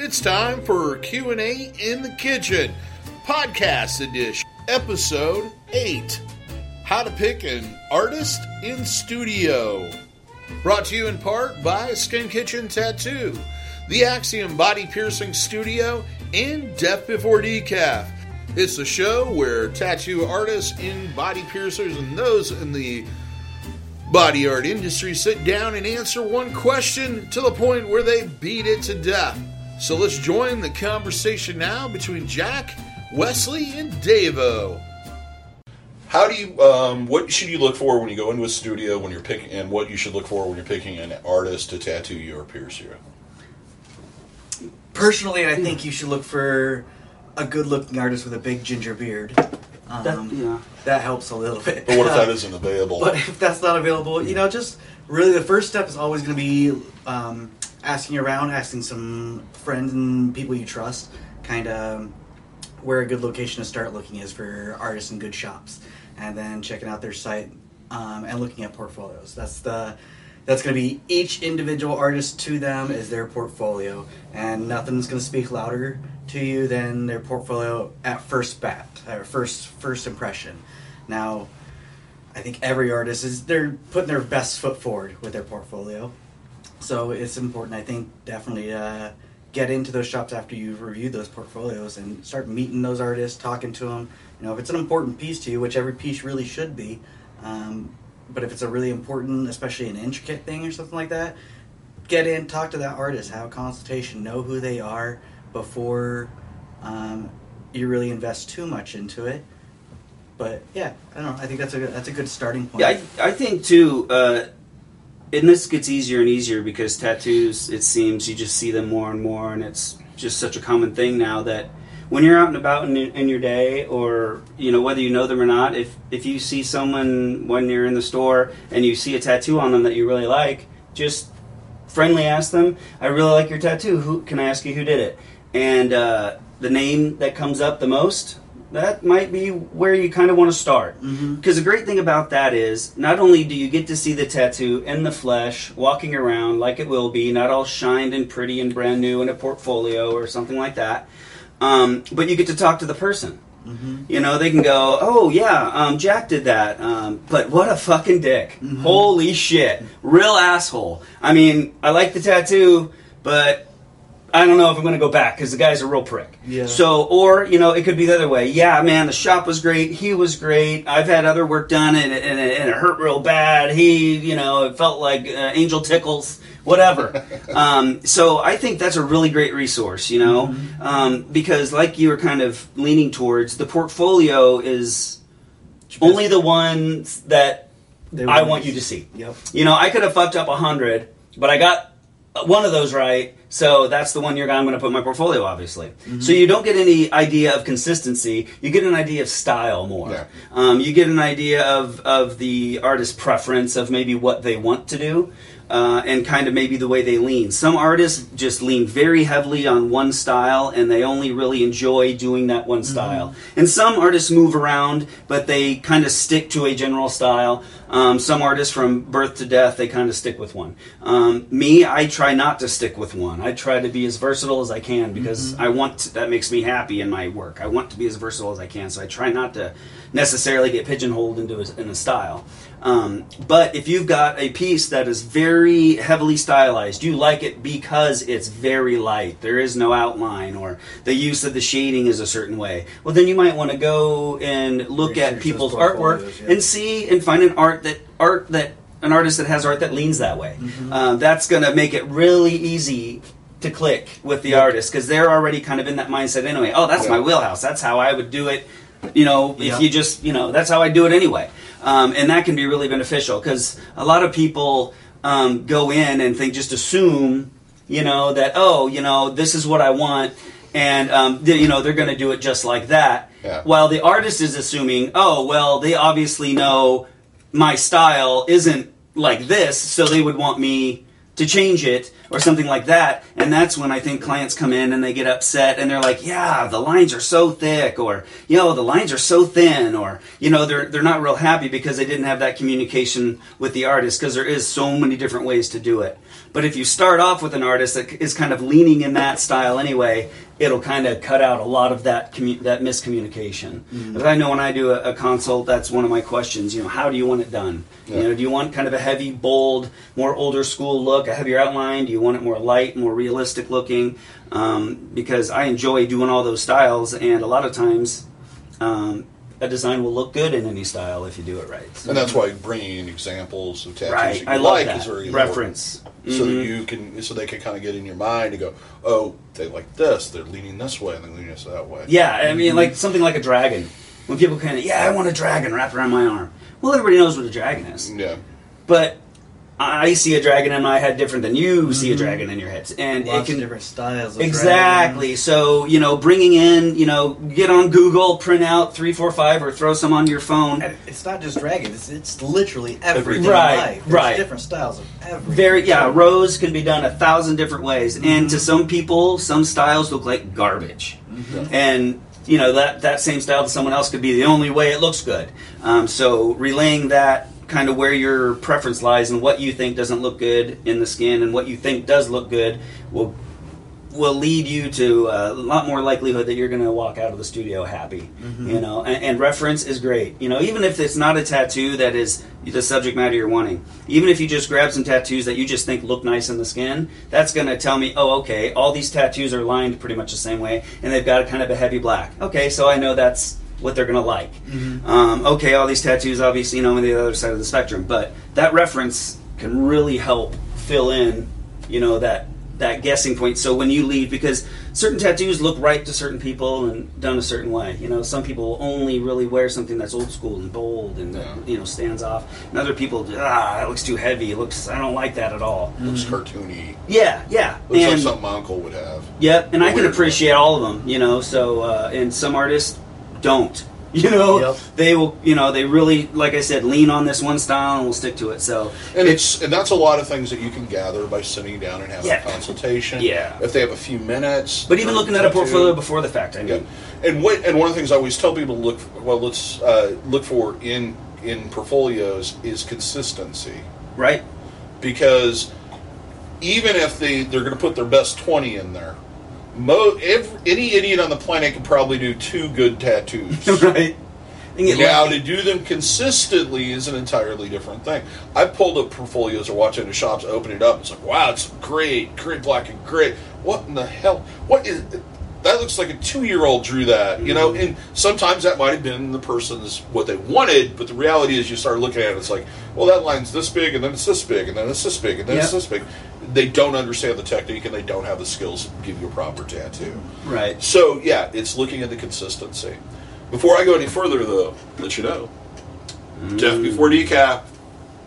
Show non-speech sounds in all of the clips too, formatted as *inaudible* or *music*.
It's time for Q&A in the Kitchen, podcast edition, episode 8. How to pick an artist in studio. Brought to you in part by Skin Kitchen Tattoo, the Axiom Body Piercing Studio, and Death Before Decaf. It's a show where tattoo artists in body piercers and those in the body art industry sit down and answer one question to the point where they beat it to death. So let's join the conversation now between Jack, Wesley, and Davo. How do you? Um, what should you look for when you go into a studio when you're picking, and what you should look for when you're picking an artist to tattoo you or pierce you? Personally, I think you should look for a good-looking artist with a big ginger beard. Um, That- yeah. that helps a little bit. But what if that *laughs* isn't available? But if that's not available, you know, just really the first step is always going to be um, asking around, asking some friends and people you trust, kind of where a good location to start looking is for artists and good shops, and then checking out their site um, and looking at portfolios. That's the that's going to be each individual artist to them is their portfolio, and nothing's going to speak louder to you than their portfolio at first bat, or first first impression. Now, I think every artist is they're putting their best foot forward with their portfolio. So it's important, I think, definitely uh, get into those shops after you've reviewed those portfolios and start meeting those artists, talking to them. You know, if it's an important piece to you, which every piece really should be, um, but if it's a really important, especially an intricate thing or something like that, get in, talk to that artist, have a consultation, know who they are before um, you really invest too much into it. But yeah, I don't know. I think that's a good, that's a good starting point. Yeah, I, I think too. Uh, and this gets easier and easier because tattoos. It seems you just see them more and more, and it's just such a common thing now that when you're out and about in, in your day, or you know whether you know them or not, if if you see someone when you're in the store and you see a tattoo on them that you really like, just friendly ask them, "I really like your tattoo. Who can I ask you who did it?" And uh, the name that comes up the most, that might be where you kind of want to start. Because the great thing about that is, not only do you get to see the tattoo in the flesh, walking around like it will be, not all shined and pretty and brand new in a portfolio or something like that, um, but you get to talk to the person. You know, they can go, oh yeah, um, Jack did that, um, but what a fucking dick! Holy shit, real asshole. I mean, I like the tattoo, but I don't know if I'm going to go back because the guy's a real prick. Yeah. So, or you know, it could be the other way. Yeah, man, the shop was great. He was great. I've had other work done, and, it- and, and it hurt real bad. He, you know, it felt like uh, angel tickles, whatever. *laughs* um, so, I think that's a really great resource. You know, um, because like you were kind of leaning towards, the portfolio is only the ones that I want want you to see. Yep. You know, I could have fucked up a hundred, but I got one of those right, so that's the one you're I'm going to put in my portfolio, obviously. So you don't get any idea of consistency. You get an idea of style more. Yeah. Um, you get an idea of of the artist's preference of maybe what they want to do. Uh, and kind of maybe the way they lean. Some artists just lean very heavily on one style, and they only really enjoy doing that one style. And some artists move around, but they kind of stick to a general style. Um, some artists, from birth to death, they kind of stick with one. Um, me, I try not to stick with one. I try to be as versatile as I can because I want to, that makes me happy in my work. I want to be as versatile as I can, so I try not to necessarily get pigeonholed into a, in a style. Um, but if you've got a piece that is very heavily stylized, you like it because it's very light, there is no outline, or the use of the shading is a certain way, well, then you might want to go and look Research at people's artwork yeah. and see and find an art that art that an artist that has art that leans that way. Uh, that's going to make it really easy to click with the artist because they're already kind of in that mindset anyway. Oh, that's Yeah. my wheelhouse. That's how I would do it. You know, if you just you know, that's how I do it anyway. Um, and that can be really beneficial because a lot of people um, go in and they just assume, you know, that oh, you know, this is what I want, and um, they, you know, they're going to do it just like that. Yeah. While the artist is assuming, oh, well, they obviously know my style isn't like this, so they would want me to change it or something like that. And that's when I think clients come in and they get upset and they're like, yeah, the lines are so thick or, you know, the lines are so thin or, you know, they're, they're not real happy because they didn't have that communication with the artist because there is so many different ways to do it. But if you start off with an artist that is kind of leaning in that style anyway, it'll kind of cut out a lot of that commu- that miscommunication. But I know when I do a, a consult, that's one of my questions. You know, how do you want it done? You know, do you want kind of a heavy, bold, more older school look, a heavier outline? Do you want it more light, more realistic looking? Um, because I enjoy doing all those styles, and a lot of times. Um, a design will look good in any style if you do it right. So- And that's why bringing in examples of tattoos right, you I like that is very important. reference. So that Mhm. you can so they can kind of get in your mind and go, oh, they like this, they're leaning this way, and they're leaning this that way. Yeah, I mean, like something like a dragon. When people kind of, yeah, I want a dragon wrapped around my arm. Well, everybody knows what a dragon is, yeah. but I see a dragon in my head different than you see a mm-hmm. dragon in your head, and Lots it can of different styles. Of exactly. So you know, bringing in, you know, get on Google, print out three, four, five, or throw some on your phone. And It's not just dragons. It's, it's literally everything. Right, in life. There's right. Different styles of everything. Very yeah, rose can be done a thousand different ways, and to mm-hmm. some people, some styles look like garbage, mm-hmm. and you know that that same style to someone else could be the only way it looks good. Um, so relaying that kind of where your preference lies and what you think doesn't look good in the skin and what you think does look good will will lead you to a lot more likelihood that you're going to walk out of the studio happy. Mm-hmm. You know, and, and reference is great. You know, even if it's not a tattoo that is the subject matter you're wanting, even if you just grab some tattoos that you just think look nice in the skin, that's going to tell me, oh, okay, all these tattoos are lined pretty much the same way, and they've got a kind of a heavy black. Okay, so I know that's what they're going to like. Um, okay, all these tattoos, obviously, you know, on the other side of the spectrum, but that reference can really help fill in, you know, that that guessing point. So when you leave, because certain tattoos look right to certain people and done a certain way. You know, some people only really wear something that's old school and bold and Yeah. you know stands off, and other people, ah, it looks too heavy. It looks, I don't like that at all. Looks cartoony. Yeah, yeah, Looks like and something my uncle would have. Yep, and I can Weird. appreciate all of them, you know. So, uh, and some artists don't, *laughs* you know. Yep. They will, you know, they really, like I said, lean on this one style and will stick to it. So, And it's and that's a lot of things that you can gather by sitting down and having Yeah. a consultation. Yeah. If they have a few minutes. but even looking at a portfolio before the fact, I Yeah. mean, And what and one of the things I always tell people to look for, well let's uh, look for in in portfolios is consistency right? because even if they they're going to put their best 20 in there mo every, any idiot on the planet can probably do two good tattoos *laughs* right. Now lucky. to do them consistently is an entirely different thing. I've pulled up portfolios or watching the shops open it up. It's like, wow, it's great, great black and great. What in the hell? What is that? Looks like a two-year-old drew that, you know. Mm-hmm. And sometimes that might have been the person's what they wanted, but the reality is, you start looking at it, it's like, well, that line's this big, and then it's this big, and then it's this big, and then it's this big. They don't understand the technique, and they don't have the skills to give you a proper tattoo. right. So yeah, it's looking at the consistency. Before I go any further, though, let you know, Death Before Decaf,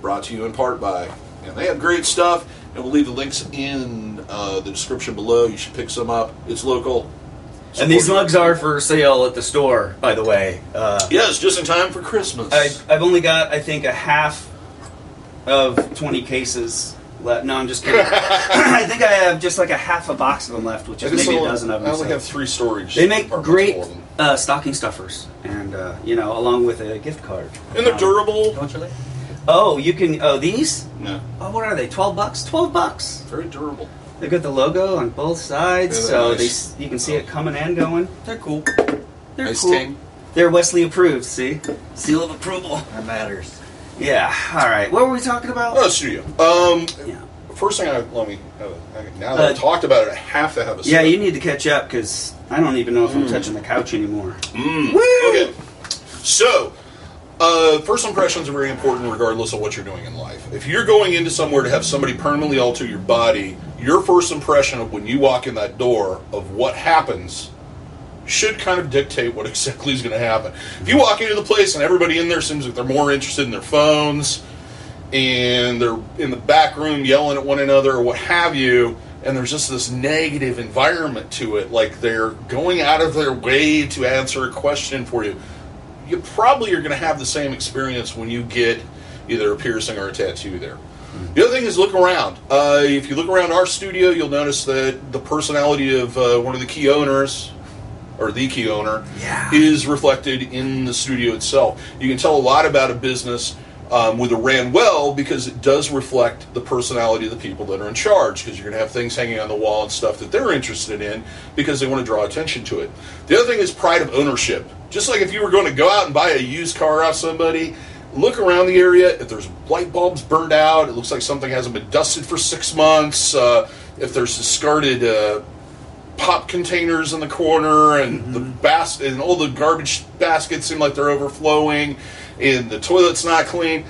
brought to you in part by, and they have great stuff, and we'll leave the links in uh, the description below. You should pick some up. It's local. And these mugs are for sale at the store, by the way. Uh, Yes, just in time for Christmas. I, I've only got, I think, a half of 20 cases left. No, I'm just kidding. *laughs* *clears throat* I think I have just like a half a box of them left, which I is just maybe a only- dozen of them. I only so- have three storage. They make great full of them. uh, stocking stuffers, and uh, you know, along with a gift card. And they're Um, durable. How much are they? Oh, you can. Oh, these. No, Oh, what are they? Twelve bucks. Twelve bucks. very durable. They've got the logo on both sides, Yeah, so nice. they you can see it coming and going. They're cool. They're Nice cool. ting. They're Wesley approved. See, seal of approval. That matters. Yeah. All right. What were we talking about? Oh, studio. Um, Yeah. first thing I let me have a, now that I Uh, talked about it, I have to have a. Yeah, sip. you need to catch up because I don't even know if I'm touching the couch anymore. Mm. Okay. So, uh, first impressions are very important regardless of what you're doing in life. If you're going into somewhere to have somebody permanently alter your body, your first impression of when you walk in that door of what happens should kind of dictate what *laughs* exactly is going to happen. If you walk into the place and everybody in there seems like they're more interested in their phones and they're in the back room yelling at one another or what have you, and there's just this negative environment to it, like they're going out of their way to answer a question for you, you probably are going to have the same experience when you get either a piercing or a tattoo there. The other thing is look around. Uh, if you look around our studio, you'll notice that the personality of uh, one of the key owners, or the key owner, Yeah. is reflected in the studio itself. You can tell a lot about a business um, with a ran well because it does reflect the personality of the people that are in charge because you're going to have things hanging on the wall and stuff that they're interested in because they want to draw attention to it. The other thing is pride of ownership. Just like if you were going to go out and buy a used car off somebody, look around the area. If there's light bulbs burned out, it looks like something hasn't been dusted for six months. Uh, if there's discarded uh, pop containers in the corner and the bas- and all the garbage baskets seem like they're overflowing and the toilet's not clean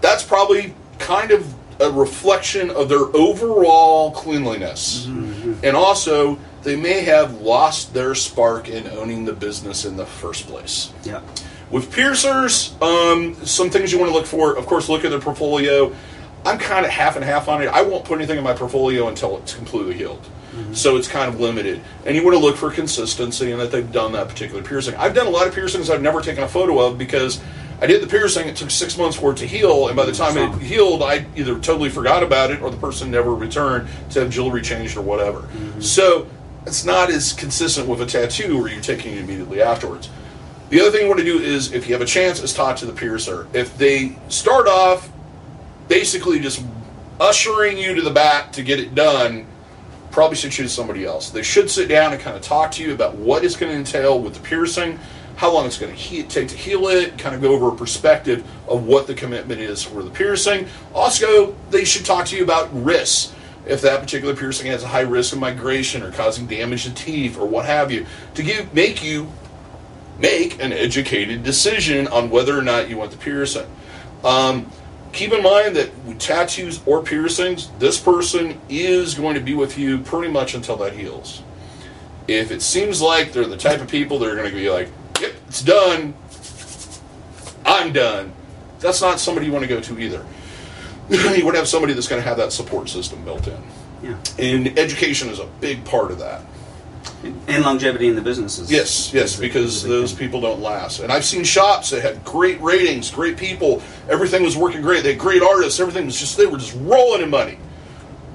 that's probably kind of a reflection of their overall cleanliness and also they may have lost their spark in owning the business in the first place Yeah. with piercers, um, some things you want to look for. Of course, look at their portfolio. I'm kind of half and half on it. I won't put anything in my portfolio until it's completely healed. Mm-hmm. So it's kind of limited. And you want to look for consistency and that they've done that particular piercing. I've done a lot of piercings I've never taken a photo of because I did the piercing, it took six months for it to heal, and by the time it healed, I either totally forgot about it or the person never returned to have jewelry changed or whatever. Mm-hmm. So it's not as consistent with a tattoo where you're taking it immediately afterwards. The other thing you want to do is, if you have a chance, is talk to the piercer. If they start off basically just ushering you to the back to get it done, probably should choose somebody else. They should sit down and kind of talk to you about what it's going to entail with the piercing, how long it's going to he- take to heal it, kind of go over a perspective of what the commitment is for the piercing. Also, they should talk to you about risks. If that particular piercing has a high risk of migration or causing damage to teeth or what have you, to give make you make an educated decision on whether or not you want the piercing. Um, keep in mind that with tattoos or piercings, this person is going to be with you pretty much until that heals. If it seems like they're the type of people that are going to be like, yep, it's done, I'm done, that's not somebody you want to go to either. *laughs* you want to have somebody that's going to have that support system built in. Yeah. And education is a big part of that. And longevity in the businesses. Yes, yes, because those people don't last. And I've seen shops that had great ratings, great people, everything was working great. They had great artists, everything was just they were just rolling in money.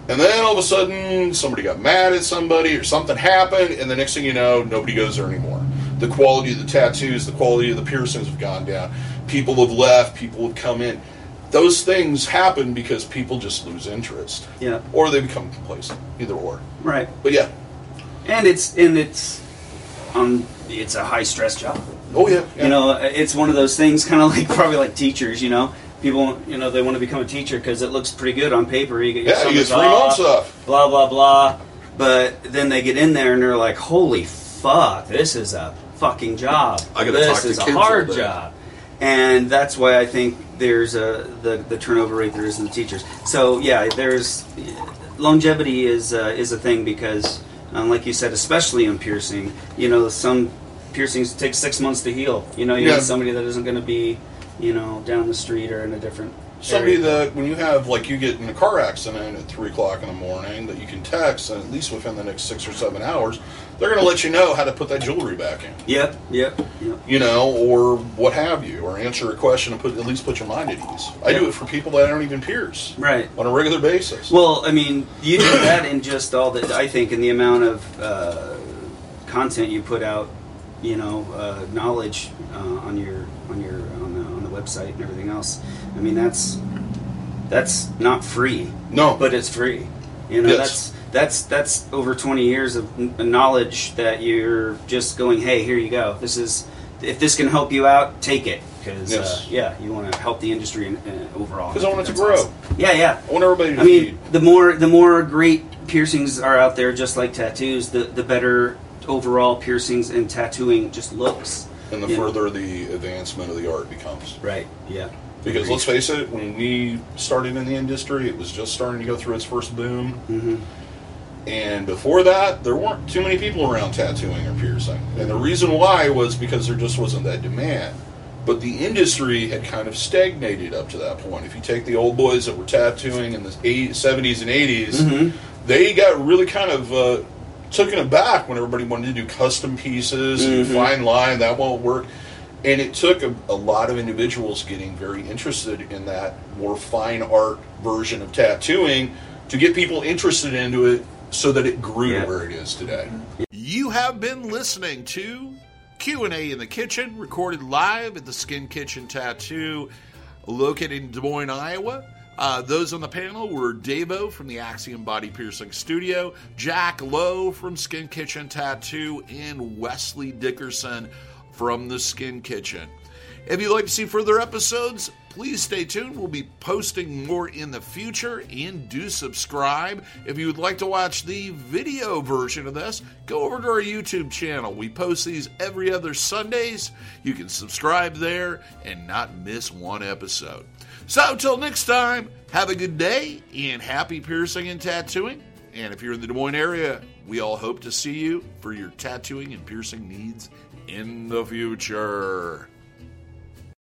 And then all of a sudden somebody got mad at somebody or something happened, and the next thing you know, nobody goes there anymore. The quality of the tattoos, the quality of the piercings have gone down. People have left, people have come in. Those things happen because people just lose interest. Yeah. Or they become complacent. Either or. Right. But yeah. And it's and it's um it's a high stress job. Oh yeah. yeah. You know, it's one of those things, kind of *laughs* like probably like teachers. You know, people, you know, they want to become a teacher because it looks pretty good on paper. You get your Yeah, you get three months off. Blah blah blah. But then they get in there and they're like, "Holy fuck, this is a fucking job. I gotta this talk to is a kids all hard job." And that's why I think there's a the, the turnover rate there is in the teachers. So yeah, there's longevity is uh, is a thing because, um, like you said, especially in piercing, you know, some piercings take six months to heal. You know, you Yeah. need somebody that isn't going to be, you know, down the street or in a different somebody that when you have like you get in a car accident at three o'clock in the morning that you can text and at least within the next six or seven hours they're going to let you know how to put that jewelry back in Yep, yep, yep. you know or what have you or answer a question and put at least put your mind at ease i do it for people that aren't even peers Right. on a regular basis Well, I mean, you do that in just all the. I think in the amount of uh, content you put out, you know, uh, knowledge uh, on your on your on the on the website and everything else. I mean, that's that's not free, no but it's free. You know, Yes. that's that's that's over twenty years of knowledge that you're just going. Hey, here you go. This is if this can help you out, take it because Yes. uh, yeah, you want to help the industry in, uh, overall. 'Cause I want it to grow. awesome. Yeah, yeah. i want everybody to I mean, feed. the more the more great piercings are out there, just like tattoos, the the better overall piercings and tattooing just looks. and the you know. further the advancement of the art becomes Right. Yeah. Because let's face it when we started in the industry it was just starting to go through its first boom hmm And before that, there weren't too many people around tattooing or piercing. And the reason why was because there just wasn't that demand. But the industry had kind of stagnated up to that point. If you take the old boys that were tattooing in the 80s, 70s and 80s, Mhm. they got really kind of uh, taken aback when everybody wanted to do custom pieces and Mhm. fine line. That won't work. And it took a, a lot of individuals getting very interested in that more fine art version of tattooing to get people interested into it so that it grew Yeah. to where it is today. You have been listening to Q&A in the Kitchen, recorded live at the Skin Kitchen Tattoo located in Des Moines, Iowa. Uh, those on the panel were Davo from the Axiom Body Piercing Studio, Jack Lowe from Skin Kitchen Tattoo, and Wesley Dickerson from the Skin Kitchen. If you'd like to see further episodes, please stay tuned. We'll be posting more in the future and do subscribe. If you would like to watch the video version of this, go over to our YouTube channel. We post these every other Sundays. You can subscribe there and not miss one episode. So, until next time, have a good day and happy piercing and tattooing. And if you're in the Des Moines area, we all hope to see you for your tattooing and piercing needs in the future.